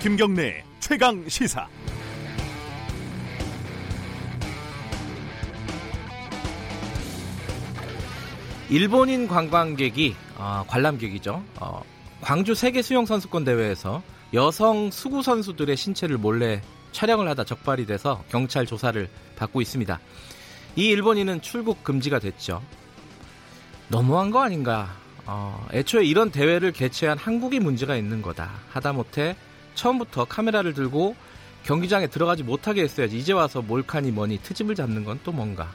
김경래 최강 시사. 일본인 관광객이 어, 관람객이죠. 어, 광주 세계 수영 선수권 대회에서 여성 수구 선수들의 신체를 몰래 촬영을 하다 적발이 돼서 경찰 조사를 받고 있습니다. 이 일본인은 출국 금지가 됐죠. 너무한 거 아닌가? 어, 애초에 이런 대회를 개최한 한국이 문제가 있는 거다. 하다못해 처음부터 카메라를 들고 경기장에 들어가지 못하게 했어야지. 이제 와서 몰카니 뭐니 트집을 잡는 건 또 뭔가.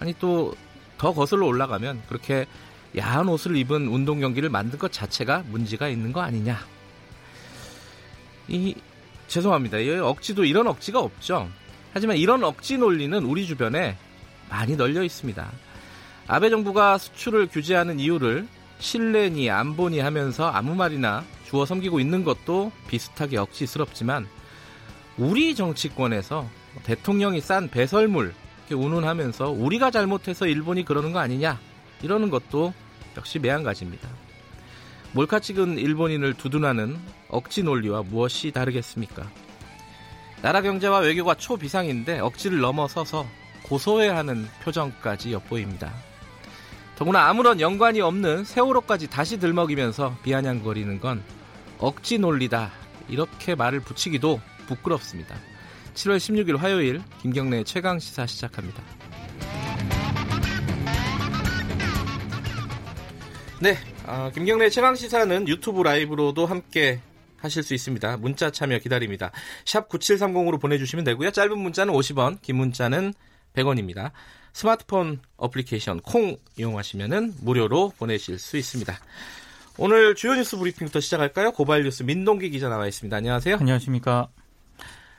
아니 또 더 거슬러 올라가면 그렇게 야한 옷을 입은 운동 경기를 만든 것 자체가 문제가 있는 거 아니냐. 이 죄송합니다. 이 억지도 이런 억지가 없죠. 하지만 이런 억지 논리는 우리 주변에 많이 널려 있습니다. 아베 정부가 수출을 규제하는 이유를 신뢰니 안보니 하면서 아무 말이나 주워 섬기고 있는 것도 비슷하게 억지스럽지만 우리 정치권에서 대통령이 싼 배설물 이렇게 운운하면서 우리가 잘못해서 일본이 그러는 거 아니냐 이러는 것도 역시 매한가지입니다. 몰카 찍은 일본인을 두둔하는 억지 논리와 무엇이 다르겠습니까? 나라 경제와 외교가 초비상인데 억지를 넘어서서 고소해야 하는 표정까지 엿보입니다. 더구나 아무런 연관이 없는 세월호까지 다시 들먹이면서 비아냥거리는 건 억지 논리다. 이렇게 말을 붙이기도 부끄럽습니다. 7월 16일 화요일 김경래 최강 시사 시작합니다. 네, 어, 김경래 최강 시사는 유튜브 라이브로도 함께 하실 수 있습니다. 문자 참여 기다립니다. 샵 9730으로 보내주시면 되고요. 짧은 문자는 50원, 긴 문자는 100원입니다. 스마트폰 어플리케이션 콩 이용하시면 무료로 보내실 수 있습니다. 오늘 주요 뉴스 브리핑부터 시작할까요? 고발 뉴스 민동기 기자 나와 있습니다. 안녕하세요. 안녕하십니까.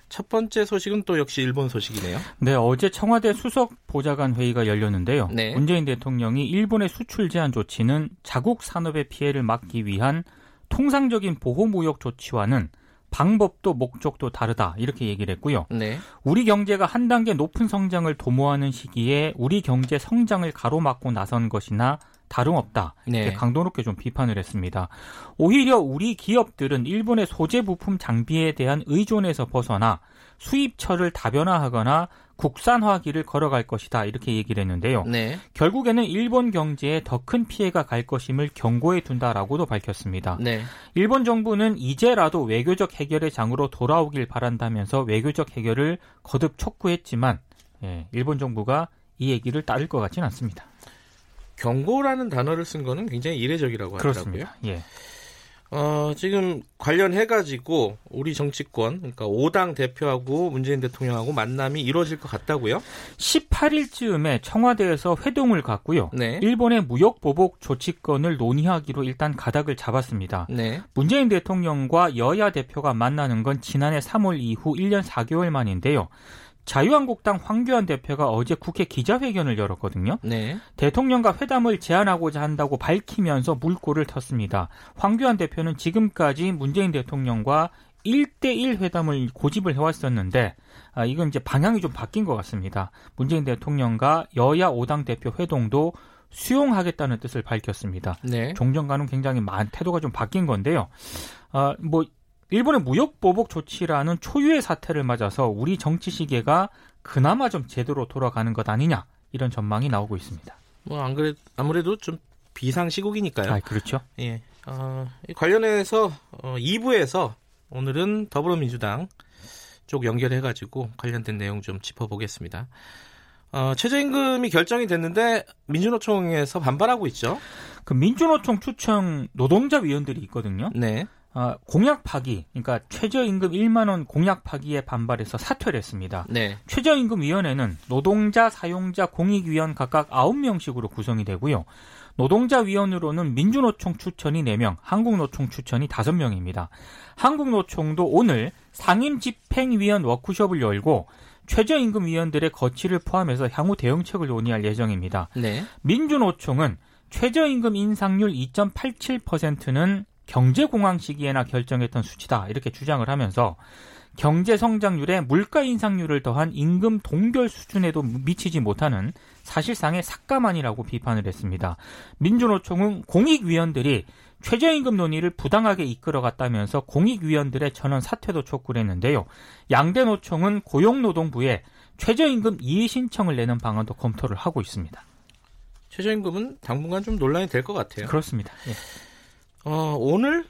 첫 번째 소식은 또 역시 일본 소식이네요. 네, 어제 청와대 수석 보좌관 회의가 열렸는데요. 네. 문재인 대통령이 일본의 수출 제한 조치는 자국 산업의 피해를 막기 위한 통상적인 보호 무역 조치와는 방법도 목적도 다르다 이렇게 얘기를 했고요. 네. 우리 경제가 한 단계 높은 성장을 도모하는 시기에 우리 경제 성장을 가로막고 나선 것이나 다름없다. 이렇게 네. 강도 높게 좀 비판을 했습니다. 오히려 우리 기업들은 일본의 소재 부품 장비에 대한 의존에서 벗어나 수입처를 다변화하거나 국산화 길을 걸어갈 것이다. 이렇게 얘기를 했는데요. 네. 결국에는 일본 경제에 더 큰 피해가 갈 것임을 경고해 둔다라고도 밝혔습니다. 네. 일본 정부는 이제라도 외교적 해결의 장으로 돌아오길 바란다면서 외교적 해결을 거듭 촉구했지만 예, 일본 정부가 이 얘기를 따를 것 같지는 않습니다. 경고라는 단어를 쓴 거는 굉장히 이례적이라고 하더라고요. 그렇습니다. 예. 어, 지금 관련해가지고 우리 정치권, 그러니까 5당 대표하고 문재인 대통령하고 만남이 이루어질 것 같다고요? 18일쯤에 청와대에서 회동을 갖고요. 네. 일본의 무역 보복 조치권을 논의하기로 일단 가닥을 잡았습니다. 네. 문재인 대통령과 여야 대표가 만나는 건 지난해 3월 이후 1년 4개월 만인데요. 자유한국당 황교안 대표가 어제 국회 기자회견을 열었거든요. 네. 대통령과 회담을 제안하고자 한다고 밝히면서 물꼬를 텄습니다. 황교안 대표는 지금까지 문재인 대통령과 1대1 회담을 고집을 해왔었는데, 아, 이건 이제 방향이 좀 바뀐 것 같습니다. 문재인 대통령과 여야 5당 대표 회동도 수용하겠다는 뜻을 밝혔습니다. 네. 종전과는 굉장히 많, 태도가 좀 바뀐 건데요. 아, 뭐, 일본의 무역 보복 조치라는 초유의 사태를 맞아서 우리 정치 시계가 그나마 좀 제대로 돌아가는 것 아니냐 이런 전망이 나오고 있습니다. 뭐, 안 그래, 아무래도 좀 비상 시국이니까요. 아, 그렇죠. 예. 어, 이 관련해서 어, 2부에서 오늘은 더불어민주당 쪽 연결해가지고 관련된 내용 좀 짚어보겠습니다. 어, 최저임금이 결정이 됐는데 민주노총에서 반발하고 있죠. 그 민주노총 추천 노동자 위원들이 있거든요. 네. 아, 공약 파기, 그러니까 최저임금 1만 원 공약 파기에 반발해서 사퇴를 했습니다. 네. 최저임금위원회는 노동자, 사용자, 공익위원 각각 9명씩으로 구성이 되고요. 노동자위원으로는 민주노총 추천이 4명, 한국노총 추천이 5명입니다. 한국노총도 오늘 상임집행위원 워크숍을 열고 최저임금위원들의 거취를 포함해서 향후 대응책을 논의할 예정입니다. 네. 민주노총은 최저임금 인상률 2.87%는 경제공황 시기에나 결정했던 수치다 이렇게 주장을 하면서 경제 성장률에 물가 인상률을 더한 임금 동결 수준에도 미치지 못하는 사실상의 삭감안이라고 비판을 했습니다. 민주노총은 공익위원들이 최저임금 논의를 부당하게 이끌어갔다면서 공익위원들의 전원 사퇴도 촉구를 했는데요. 양대 노총은 고용노동부에 최저임금 이의 신청을 내는 방안도 검토를 하고 있습니다. 최저임금은 당분간 좀 논란이 될 것 같아요. 그렇습니다. 예. 어, 오늘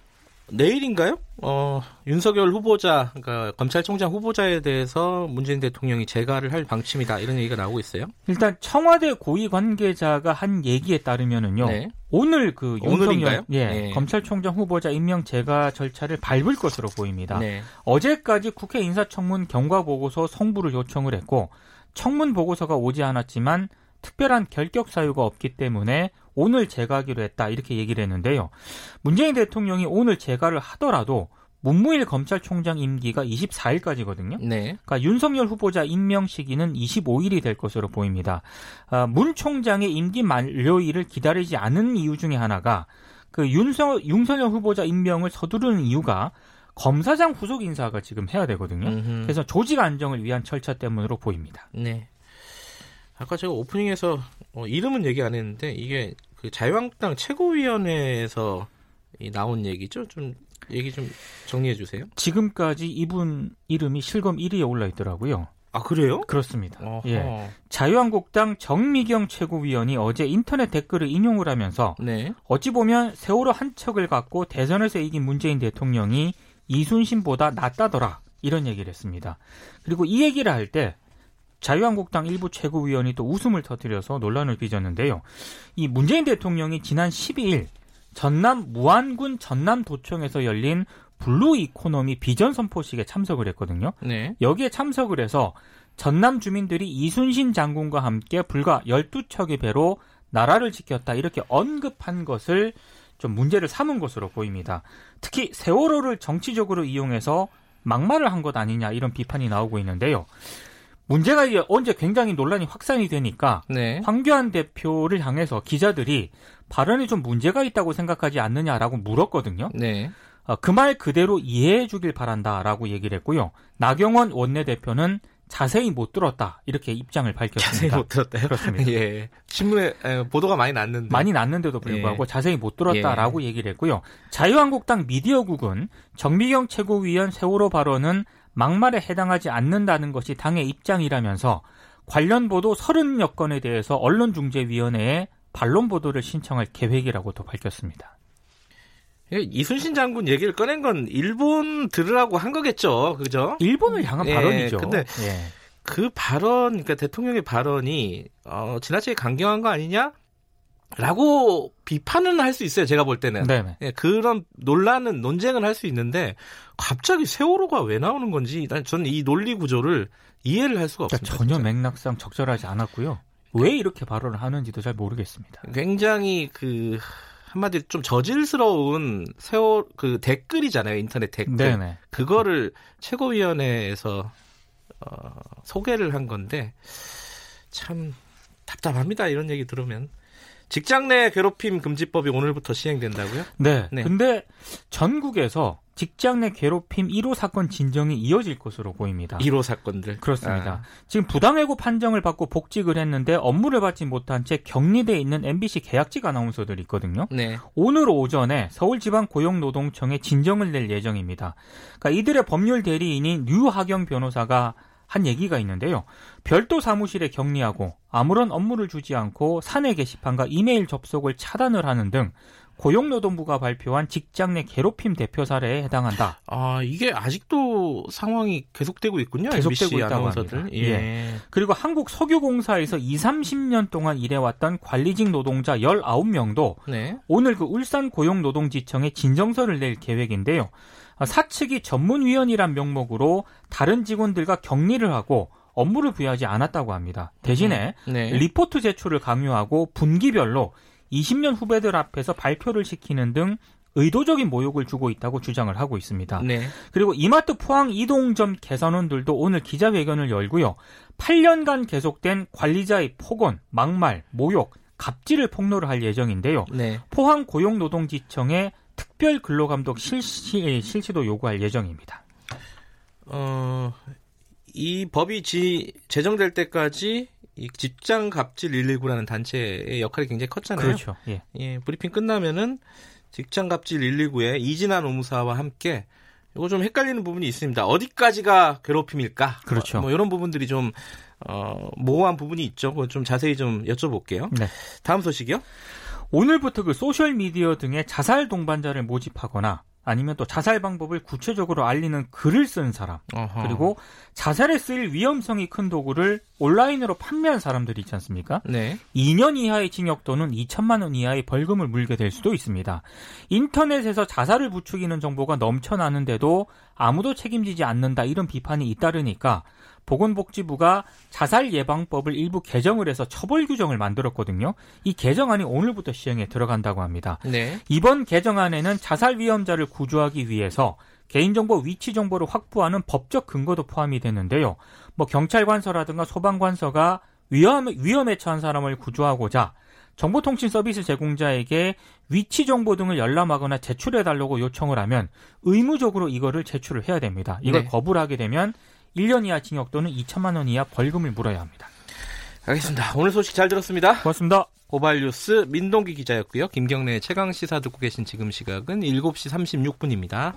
내일인가요? 어, 윤석열 후보자, 그러니까 검찰총장 후보자에 대해서 문재인 대통령이 재가를 할 방침이다 이런 얘기가 나오고 있어요. 일단 청와대 고위 관계자가 한 얘기에 따르면은요. 네. 오늘 그? 윤석열 예, 네. 검찰총장 후보자 임명 재가 절차를 밟을 것으로 보입니다. 네. 어제까지 국회 인사청문 경과 보고서 송부를 요청을 했고 청문 보고서가 오지 않았지만 특별한 결격 사유가 없기 때문에 오늘 재가하기로 했다 이렇게 얘기를 했는데요. 문재인 대통령이 오늘 재가를 하더라도 문무일 검찰총장 임기가 24일까지거든요. 네. 그러니까 윤석열 후보자 임명 시기는 25일이 될 것으로 보입니다. 아, 문 총장의 임기 만료일을 기다리지 않은 이유 중에 하나가 그 윤석, 윤석열 후보자 임명을 서두르는 이유가 검사장 후속 인사가 지금 해야 되거든요. 음흠. 그래서 조직 안정을 위한 절차 때문으로 보입니다. 네. 아까 제가 오프닝에서 어, 이름은 얘기 안 했는데 이게 그 자유한국당 최고위원회에서 이 나온 얘기죠. 좀 얘기 좀 정리해 주세요. 지금까지 이분 이름이 실검 1위에 올라 있더라고요. 아 그래요? 그렇습니다. 어허. 예. 자유한국당 정미경 최고위원이 어제 인터넷 댓글을 인용을 하면서 네. 어찌 보면 세월호 한 척을 갖고 대선에서 이긴 문재인 대통령이 이순신보다 낫다더라 이런 얘기를 했습니다. 그리고 이 얘기를 할 때 자유한국당 일부 최고위원이 또 웃음을 터뜨려서 논란을 빚었는데요. 이 문재인 대통령이 지난 12일 전남 무안군 전남도청에서 열린 Blue Economy 비전 선포식에 참석을 했거든요. 네. 여기에 참석을 해서 전남 주민들이 이순신 장군과 함께 불과 12척의 배로 나라를 지켰다 이렇게 언급한 것을 좀 문제를 삼은 것으로 보입니다. 특히 세월호를 정치적으로 이용해서 막말을 한 것 아니냐 이런 비판이 나오고 있는데요. 문제가 이제 언제 굉장히 논란이 확산이 되니까 네. 황교안 대표를 향해서 기자들이 발언에 좀 문제가 있다고 생각하지 않느냐라고 물었거든요. 네. 그말 그대로 이해해 주길 바란다라고 얘기를 했고요. 나경원 원내대표는 자세히 못 들었다 이렇게 입장을 자세히 밝혔습니다. 못 들었다요. 그렇습니다. 예. 신문에 에, 보도가 많이 났는데. 많이 났는데도 불구하고 예. 자세히 못 들었다라고 얘기를 했고요. 자유한국당 미디어국은 정미경 최고위원 세월호 발언은 막말에 해당하지 않는다는 것이 당의 입장이라면서 관련 보도 30여 건에 대해서 언론중재위원회에 반론 보도를 신청할 계획이라고도 밝혔습니다. 예, 이순신 장군 얘기를 꺼낸 건 일본 들으라고 한 거겠죠. 그죠? 일본을 향한 예, 발언이죠. 근데 예. 그 발언, 그러니까 대통령의 발언이 어, 지나치게 강경한 거 아니냐? 라고 비판은 할 수 있어요. 제가 볼 때는. 예, 그런 논란은 논쟁은 할 수 있는데 갑자기 세월호가 왜 나오는 건지 난 저는 이 논리 구조를 이해를 할 수가 그러니까 없습니다. 전혀 진짜. 맥락상 적절하지 않았고요. 왜 이렇게 발언을 하는지도 잘 모르겠습니다. 굉장히 그 한마디로 좀 저질스러운 세월 그 댓글이잖아요. 인터넷 댓글. 네네. 그거를 최고위원회에서 어, 소개를 한 건데 참 답답합니다. 이런 얘기 들으면 직장 내 괴롭힘 금지법이 오늘부터 시행된다고요? 네. 네. 근데 전국에서 직장 내 괴롭힘 1호 사건 진정이 이어질 것으로 보입니다. 1호 사건들. 그렇습니다. 지금 부당해고 판정을 받고 복직을 했는데 업무를 받지 못한 채 격리돼 있는 MBC 계약직 아나운서들이 있거든요. 아, 네. 오늘 오전에 서울지방고용노동청에 진정을 낼 예정입니다. 그러니까 이들의 법률 대리인인 류하경 변호사가 한 얘기가 있는데요. 별도 사무실에 격리하고 아무런 업무를 주지 않고 사내 게시판과 이메일 접속을 차단을 하는 등 고용노동부가 발표한 직장 내 괴롭힘 대표 사례에 해당한다. 아 이게 아직도 상황이 계속되고 있군요. 계속되고 있다고. 합니다. 예. 그리고 한국 석유공사에서 2, 30년 동안 일해왔던 관리직 노동자 19명도 네. 오늘 그 울산 고용노동지청에 진정서를 낼 계획인데요. 아, 사측이 전문위원이란 명목으로 다른 직원들과 격리를 하고 업무를 부여하지 않았다고 합니다. 대신에 네. 리포트 제출을 강요하고 분기별로 20년 후배들 앞에서 발표를 시키는 등 의도적인 모욕을 주고 있다고 주장을 하고 있습니다. 네. 그리고 이마트 포항 이동점 개선원들도 오늘 기자회견을 열고요. 8년간 계속된 관리자의 폭언, 막말, 모욕, 갑질을 폭로를 할 예정인데요. 네. 포항 고용노동지청에 특별 근로감독 실시, 실시도 요구할 예정입니다. 어, 이 법이 지, 제정될 때까지 이 직장 갑질 119라는 단체의 역할이 굉장히 컸잖아요. 그렇죠. 예. 예, 브리핑 끝나면은 직장 갑질 119의 이진아 노무사와 함께 이거 좀 헷갈리는 부분이 있습니다. 어디까지가 괴롭힘일까? 그렇죠. 뭐, 뭐 이런 부분들이 좀 어, 모호한 부분이 있죠. 좀 자세히 좀 여쭤볼게요. 네. 다음 소식이요. 오늘부터 그 소셜 미디어 등의 자살 동반자를 모집하거나 아니면 또 자살 방법을 구체적으로 알리는 글을 쓴 사람 어허. 그리고 자살에 쓰일 위험성이 큰 도구를 온라인으로 판매한 사람들이 있지 않습니까? 네. 2년 이하의 징역 또는 2천만 원 이하의 벌금을 물게 될 수도 있습니다. 인터넷에서 자살을 부추기는 정보가 넘쳐나는데도 아무도 책임지지 않는다 이런 비판이 잇따르니까 보건복지부가 자살 예방법을 일부 개정을 해서 처벌 규정을 만들었거든요. 이 개정안이 오늘부터 시행에 들어간다고 합니다. 네. 이번 개정안에는 자살 위험자를 구조하기 위해서 개인정보 위치 정보를 확보하는 법적 근거도 포함이 되는데요. 뭐 경찰관서라든가 소방관서가 위험, 위험에 처한 사람을 구조하고자 정보통신 서비스 제공자에게 위치 정보 등을 열람하거나 제출해달라고 요청을 하면 의무적으로 이거를 제출을 해야 됩니다. 이걸 네. 거부를 하게 되면 1년 이하 징역 또는 2천만 원 이하 벌금을 물어야 합니다. 알겠습니다. 오늘 소식 잘 들었습니다. 고맙습니다. 고발뉴스 민동기 기자였고요. 김경래 최강 시사 듣고 계신 지금 시각은 7시 36분입니다.